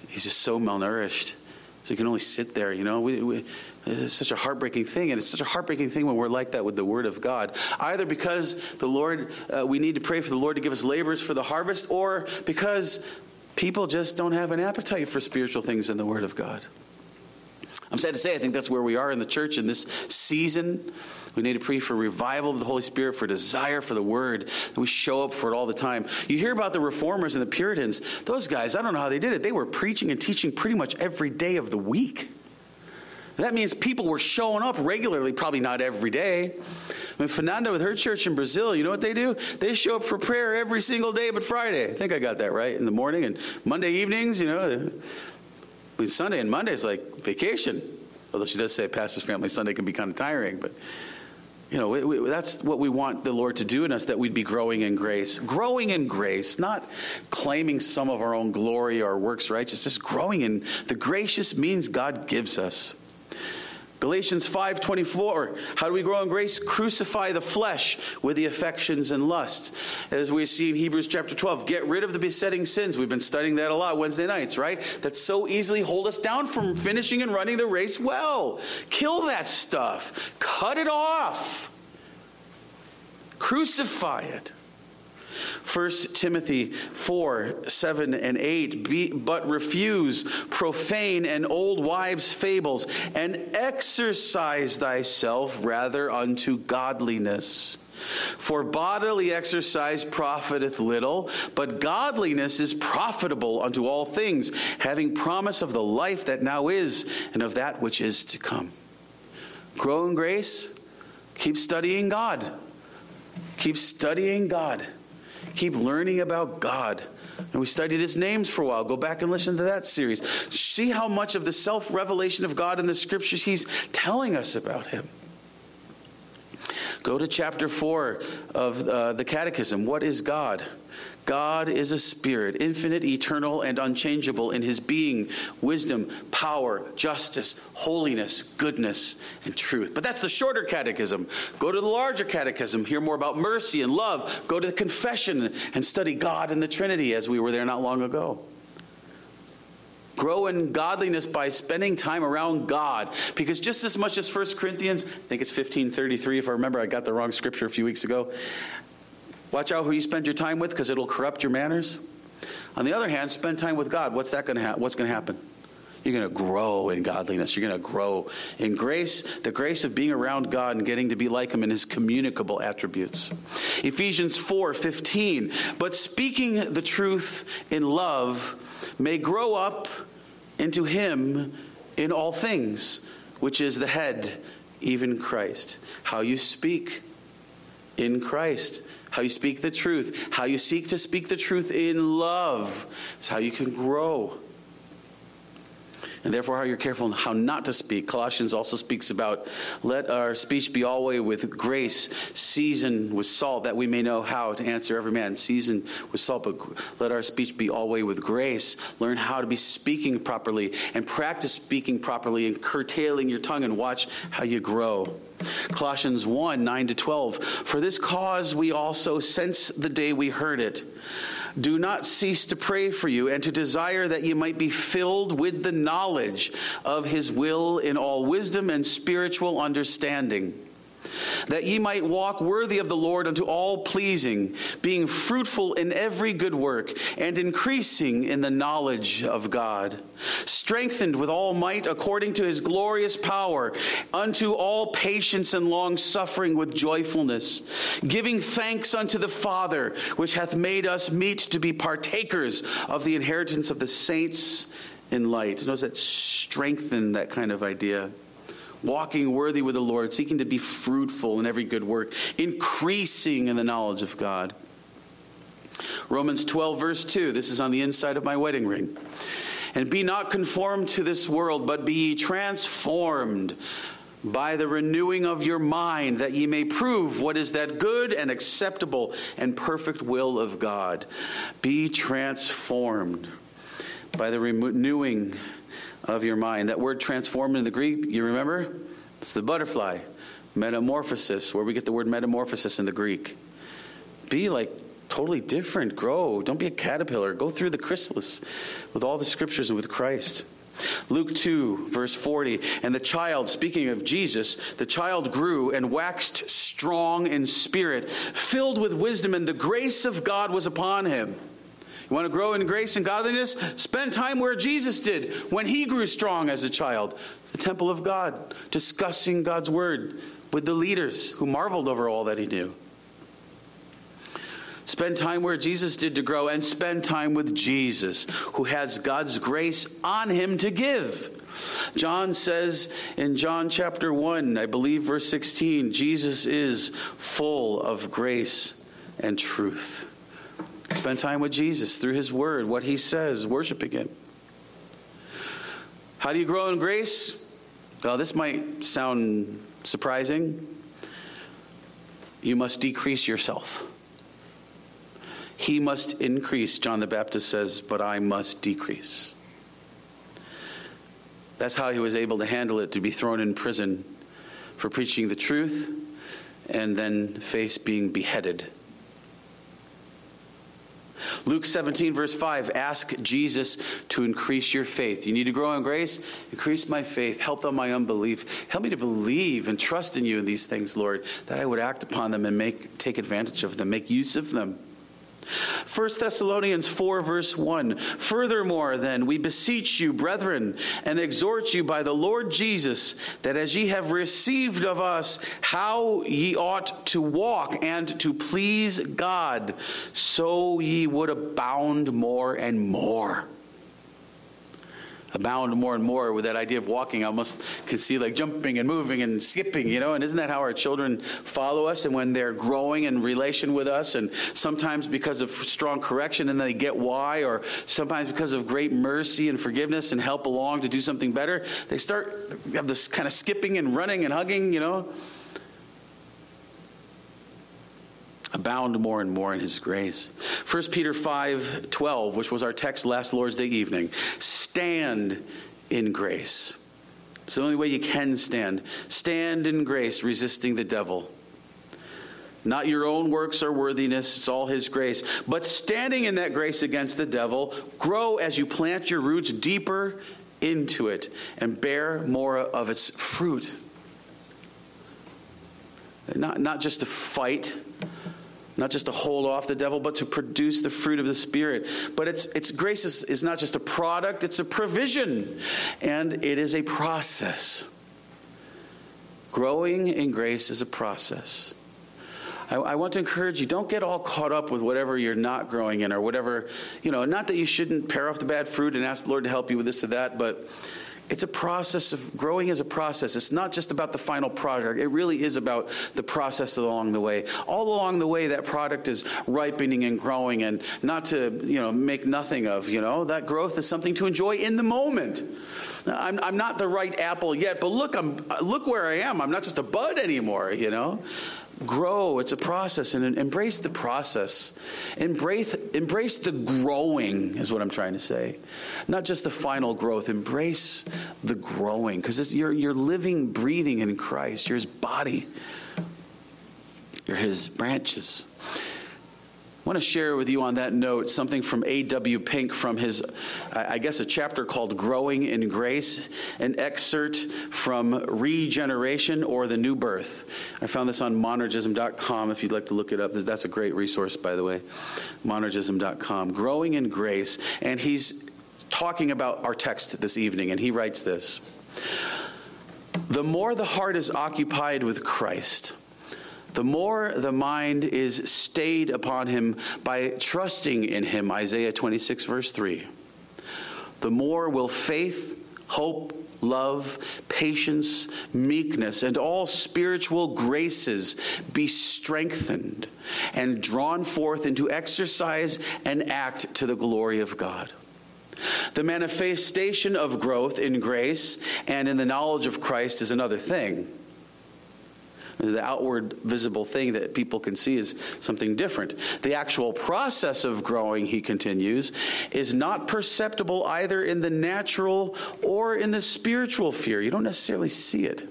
He's just so malnourished. So he can only sit there, you know. We, we, it's such a heartbreaking thing, and it's such a heartbreaking thing when we're like that with the Word of God. Either because the Lord, uh, we need to pray for the Lord to give us laborers for the harvest, or because people just don't have an appetite for spiritual things in the Word of God. I'm sad to say, I think that's where we are in the church in this season. We need to pray for revival of the Holy Spirit, for desire for the Word, we show up for it all the time. You hear about the reformers and the Puritans. Those guys, I don't know how they did it. They were preaching and teaching pretty much every day of the week. That means people were showing up regularly, probably not every day. I mean, Fernanda with her church in Brazil, you know what they do? They show up for prayer every single day but Friday. I think I got that right in the morning and Monday evenings, you know. Sunday and Monday is like vacation. Although she does say pastor's family Sunday can be kind of tiring, but you know, we, we, that's what we want the Lord to do in us, that we'd be growing in grace. Growing in grace, not claiming some of our own glory or works righteousness, growing in the gracious means God gives us. Galatians 5:24 How do we grow in grace? Crucify the flesh with the affections and lusts. As we see in Hebrews chapter 12, get rid of the besetting sins. We've been studying that a lot Wednesday nights, right? That so easily hold us down from finishing and running the race well. Kill that stuff. Cut it off. Crucify it. 1 Timothy 4 7 and 8. Be, but refuse profane and old wives' fables, and exercise thyself rather unto godliness. For bodily exercise profiteth little, but godliness is profitable unto all things, having promise of the life that now is and of that which is to come. Grow in grace, keep studying God. Keep studying God. Keep learning about God. And we studied his names for a while. Go back and listen to that series. See how much of the self revelation of God in the scriptures he's telling us about him. Go to chapter 4 of uh, the Catechism. What is God? God is a spirit, infinite, eternal, and unchangeable in his being, wisdom, power, justice, holiness, goodness, and truth. But that's the shorter catechism. Go to the larger catechism, hear more about mercy and love. Go to the confession and study God and the Trinity as we were there not long ago. Grow in godliness by spending time around God. Because just as much as 1 Corinthians, I think it's 1533, if I remember, I got the wrong scripture a few weeks ago. Watch out who you spend your time with because it'll corrupt your manners. On the other hand, spend time with God. What's that going to ha- what's going to happen? You're going to grow in godliness. You're going to grow in grace, the grace of being around God and getting to be like him in his communicable attributes. Ephesians 4:15, but speaking the truth in love may grow up into him in all things, which is the head, even Christ. How you speak in Christ how you speak the truth, how you seek to speak the truth in love. It's how you can grow. And therefore how you're careful how not to speak. Colossians also speaks about let our speech be always with grace, seasoned with salt, that we may know how to answer every man. Seasoned with salt, but let our speech be always with grace. Learn how to be speaking properly and practice speaking properly and curtailing your tongue and watch how you grow. Colossians 1 9 to 12. For this cause we also, since the day we heard it, do not cease to pray for you and to desire that you might be filled with the knowledge of his will in all wisdom and spiritual understanding that ye might walk worthy of the Lord unto all pleasing, being fruitful in every good work, and increasing in the knowledge of God, strengthened with all might according to his glorious power, unto all patience and long suffering with joyfulness, giving thanks unto the Father, which hath made us meet to be partakers of the inheritance of the saints in light. Notice that strengthen that kind of idea walking worthy with the Lord, seeking to be fruitful in every good work, increasing in the knowledge of God. Romans 12, verse 2, this is on the inside of my wedding ring. And be not conformed to this world, but be ye transformed by the renewing of your mind, that ye may prove what is that good and acceptable and perfect will of God. Be transformed by the renewing of your mind. That word transformed in the Greek, you remember? It's the butterfly, metamorphosis, where we get the word metamorphosis in the Greek. Be like totally different, grow. Don't be a caterpillar. Go through the chrysalis with all the scriptures and with Christ. Luke 2, verse 40. And the child, speaking of Jesus, the child grew and waxed strong in spirit, filled with wisdom, and the grace of God was upon him. You want to grow in grace and godliness? Spend time where Jesus did when he grew strong as a child. The temple of God, discussing God's word with the leaders who marveled over all that he knew. Spend time where Jesus did to grow, and spend time with Jesus, who has God's grace on him to give. John says in John chapter 1, I believe verse 16, Jesus is full of grace and truth. Spend time with Jesus through his word, what he says, worshiping him. How do you grow in grace? Well, this might sound surprising. You must decrease yourself. He must increase, John the Baptist says, but I must decrease. That's how he was able to handle it, to be thrown in prison for preaching the truth and then face being beheaded Luke 17, verse 5 ask Jesus to increase your faith. You need to grow in grace? Increase my faith. Help on my unbelief. Help me to believe and trust in you in these things, Lord, that I would act upon them and make, take advantage of them, make use of them. 1 Thessalonians 4, verse 1 Furthermore, then, we beseech you, brethren, and exhort you by the Lord Jesus, that as ye have received of us how ye ought to walk and to please God, so ye would abound more and more abound more and more with that idea of walking. I almost can see like jumping and moving and skipping, you know, and isn't that how our children follow us and when they're growing in relation with us and sometimes because of strong correction and they get why or sometimes because of great mercy and forgiveness and help along to do something better, they start have this kind of skipping and running and hugging, you know. Abound more and more in his grace. 1 Peter 5 12, which was our text last Lord's Day evening. Stand in grace. It's the only way you can stand. Stand in grace, resisting the devil. Not your own works or worthiness, it's all His grace. But standing in that grace against the devil, grow as you plant your roots deeper into it and bear more of its fruit. Not, not just to fight, not just to hold off the devil, but to produce the fruit of the Spirit. But it's, it's grace is, is not just a product, it's a provision, and it is a process. Growing in grace is a process. I, I want to encourage you don't get all caught up with whatever you're not growing in or whatever, you know, not that you shouldn't pare off the bad fruit and ask the Lord to help you with this or that, but It's a process of growing is a process. It's not just about the final product. It really is about the process along the way. All along the way, that product is ripening and growing, and not to you know make nothing of. You know that growth is something to enjoy in the moment. I'm, I'm not the right apple yet, but look, I'm look where I am. I'm not just a bud anymore. You know, grow. It's a process, and embrace the process. Embrace, embrace the growing, is what I'm trying to say. Not just the final growth. Embrace the growing, because you're, you're living, breathing in Christ. You're His body, you're His branches. I want to share with you on that note something from A.W. Pink from his, I guess, a chapter called Growing in Grace, an excerpt from Regeneration or the New Birth. I found this on monergism.com if you'd like to look it up. That's a great resource, by the way. Monergism.com. Growing in Grace. And he's talking about our text this evening, and he writes this The more the heart is occupied with Christ, the more the mind is stayed upon him by trusting in him, Isaiah 26, verse 3, the more will faith, hope, love, patience, meekness, and all spiritual graces be strengthened and drawn forth into exercise and act to the glory of God. The manifestation of growth in grace and in the knowledge of Christ is another thing. The outward visible thing that people can see is something different. The actual process of growing, he continues, is not perceptible either in the natural or in the spiritual fear. You don't necessarily see it.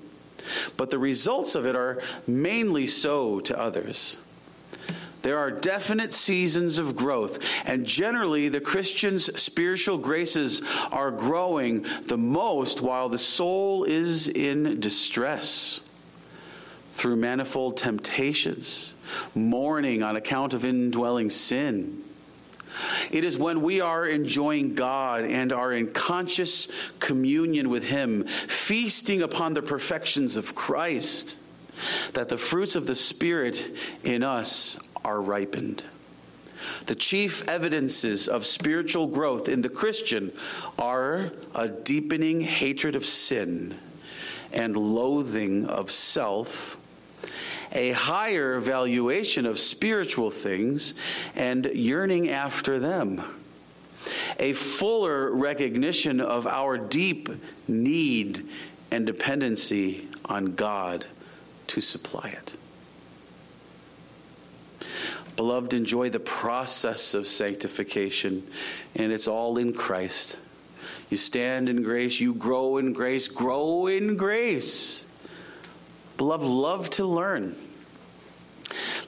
But the results of it are mainly so to others. There are definite seasons of growth, and generally the Christian's spiritual graces are growing the most while the soul is in distress through manifold temptations, mourning on account of indwelling sin. It is when we are enjoying God and are in conscious communion with Him, feasting upon the perfections of Christ, that the fruits of the Spirit in us are ripened. The chief evidences of spiritual growth in the Christian are a deepening hatred of sin and loathing of self a higher valuation of spiritual things and yearning after them, a fuller recognition of our deep need and dependency on God to supply it. Beloved, enjoy the process of sanctification, and it's all in Christ. You stand in grace, you grow in grace, grow in grace. Beloved, love to learn.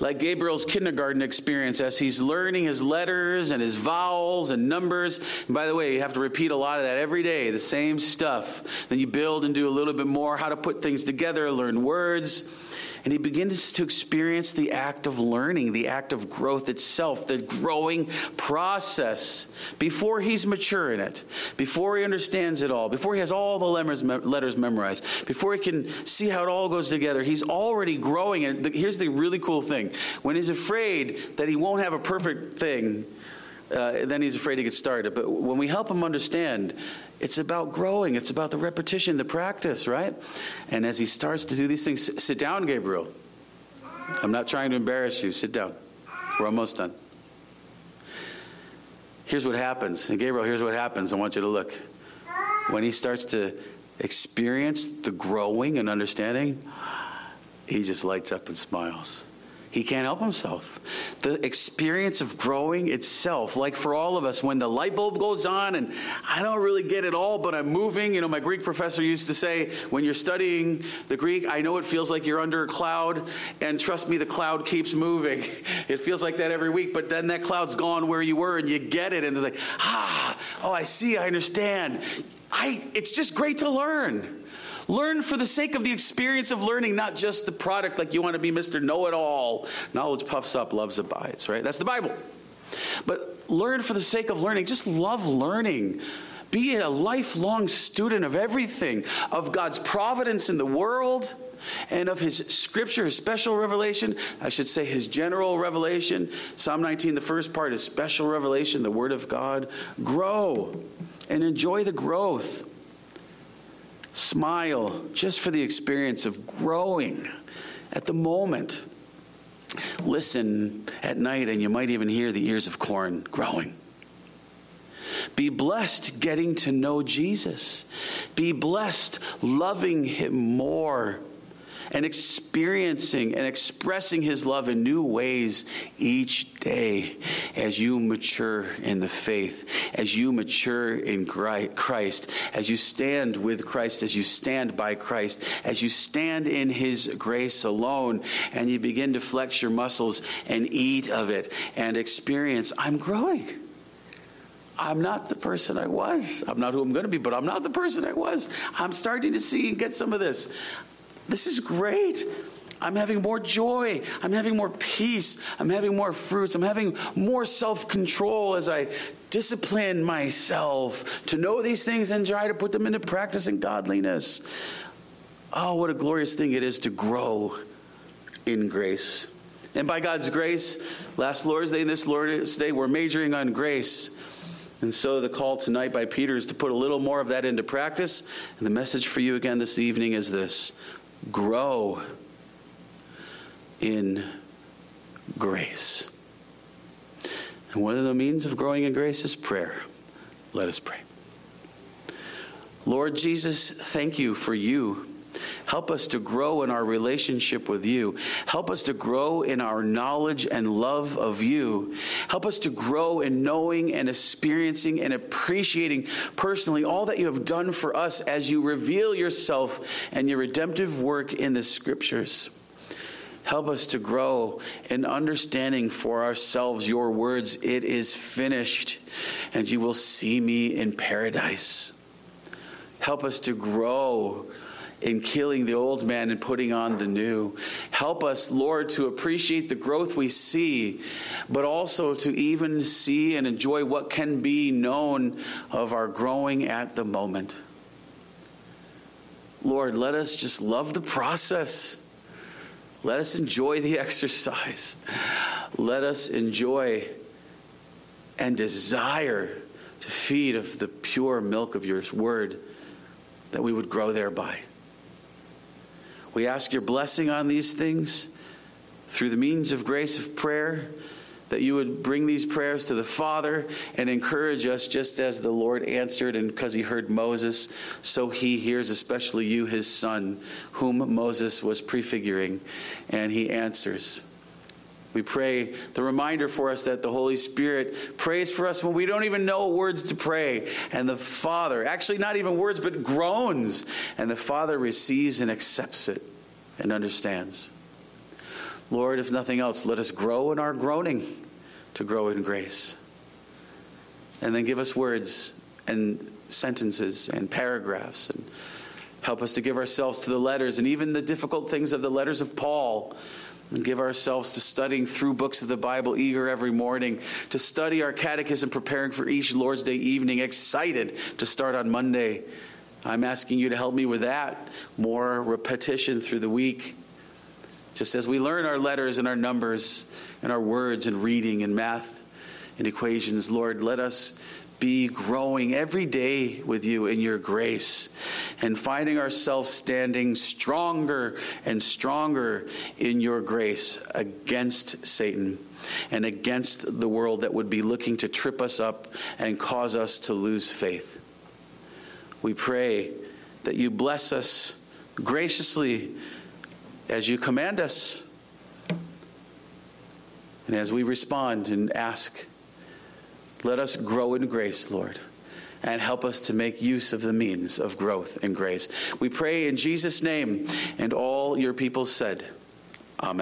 Like Gabriel's kindergarten experience as he's learning his letters and his vowels and numbers. And by the way, you have to repeat a lot of that every day, the same stuff. Then you build and do a little bit more, how to put things together, learn words. And he begins to experience the act of learning, the act of growth itself, the growing process before he's mature in it, before he understands it all, before he has all the letters memorized, before he can see how it all goes together. He's already growing. And here's the really cool thing when he's afraid that he won't have a perfect thing, uh, then he's afraid to get started. But when we help him understand, it's about growing, it's about the repetition, the practice, right? And as he starts to do these things, sit down, Gabriel. I'm not trying to embarrass you. Sit down. We're almost done. Here's what happens. And Gabriel, here's what happens. I want you to look. When he starts to experience the growing and understanding, he just lights up and smiles. He can't help himself. The experience of growing itself, like for all of us, when the light bulb goes on and I don't really get it all, but I'm moving. You know, my Greek professor used to say, when you're studying the Greek, I know it feels like you're under a cloud, and trust me, the cloud keeps moving. It feels like that every week, but then that cloud's gone where you were and you get it, and it's like, ah, oh, I see, I understand. I, it's just great to learn. Learn for the sake of the experience of learning, not just the product like you want to be Mr. Know It All. Knowledge puffs up, love abides, right? That's the Bible. But learn for the sake of learning. Just love learning. Be a lifelong student of everything, of God's providence in the world and of his scripture, his special revelation. I should say his general revelation. Psalm 19, the first part is special revelation, the word of God. Grow and enjoy the growth. Smile just for the experience of growing at the moment. Listen at night, and you might even hear the ears of corn growing. Be blessed getting to know Jesus. Be blessed loving him more and experiencing and expressing his love in new ways each day as you mature in the faith, as you mature in Christ, as you stand with Christ, as you stand by Christ, as you stand in his grace alone, and you begin to flex your muscles and eat of it and experience, I'm growing. I'm not the person I was. I'm not who I'm going to be, but I'm not the person I was. I'm starting to see and get some of this. This is great. I'm having more joy. I'm having more peace. I'm having more fruits. I'm having more self control as I discipline myself to know these things and try to put them into practice in godliness. Oh, what a glorious thing it is to grow in grace. And by God's grace, last Lord's Day and this Lord's Day, we're majoring on grace. And so the call tonight by Peter is to put a little more of that into practice. And the message for you again this evening is this grow in grace. And one of the means of growing in grace is prayer. Let us pray. Lord Jesus, thank you for you Help us to grow in our relationship with you. Help us to grow in our knowledge and love of you. Help us to grow in knowing and experiencing and appreciating personally all that you have done for us as you reveal yourself and your redemptive work in the scriptures. Help us to grow in understanding for ourselves your words, it is finished, and you will see me in paradise. Help us to grow in killing the old man and putting on the new. Help us, Lord, to appreciate the growth we see, but also to even see and enjoy what can be known of our growing at the moment. Lord, let us just love the process. Let us enjoy the exercise. Let us enjoy and desire to feed of the pure milk of your word that we would grow thereby. We ask your blessing on these things through the means of grace of prayer, that you would bring these prayers to the Father and encourage us, just as the Lord answered, and because he heard Moses, so he hears especially you, his son, whom Moses was prefiguring, and he answers. We pray the reminder for us that the Holy Spirit prays for us when we don't even know words to pray. And the Father, actually, not even words, but groans. And the Father receives and accepts it and understands. Lord, if nothing else, let us grow in our groaning to grow in grace. And then give us words and sentences and paragraphs and help us to give ourselves to the letters and even the difficult things of the letters of Paul and give ourselves to studying through books of the Bible, eager every morning, to study our catechism, preparing for each Lord's Day evening, excited to start on Monday. I'm asking you to help me with that. More repetition through the week. Just as we learn our letters and our numbers and our words and reading and math and equations, Lord, let us be growing every day with you in your grace and finding ourselves standing stronger and stronger in your grace against Satan and against the world that would be looking to trip us up and cause us to lose faith. We pray that you bless us graciously as you command us. And as we respond and ask, let us grow in grace, Lord, and help us to make use of the means of growth in grace. We pray in Jesus' name, and all your people said,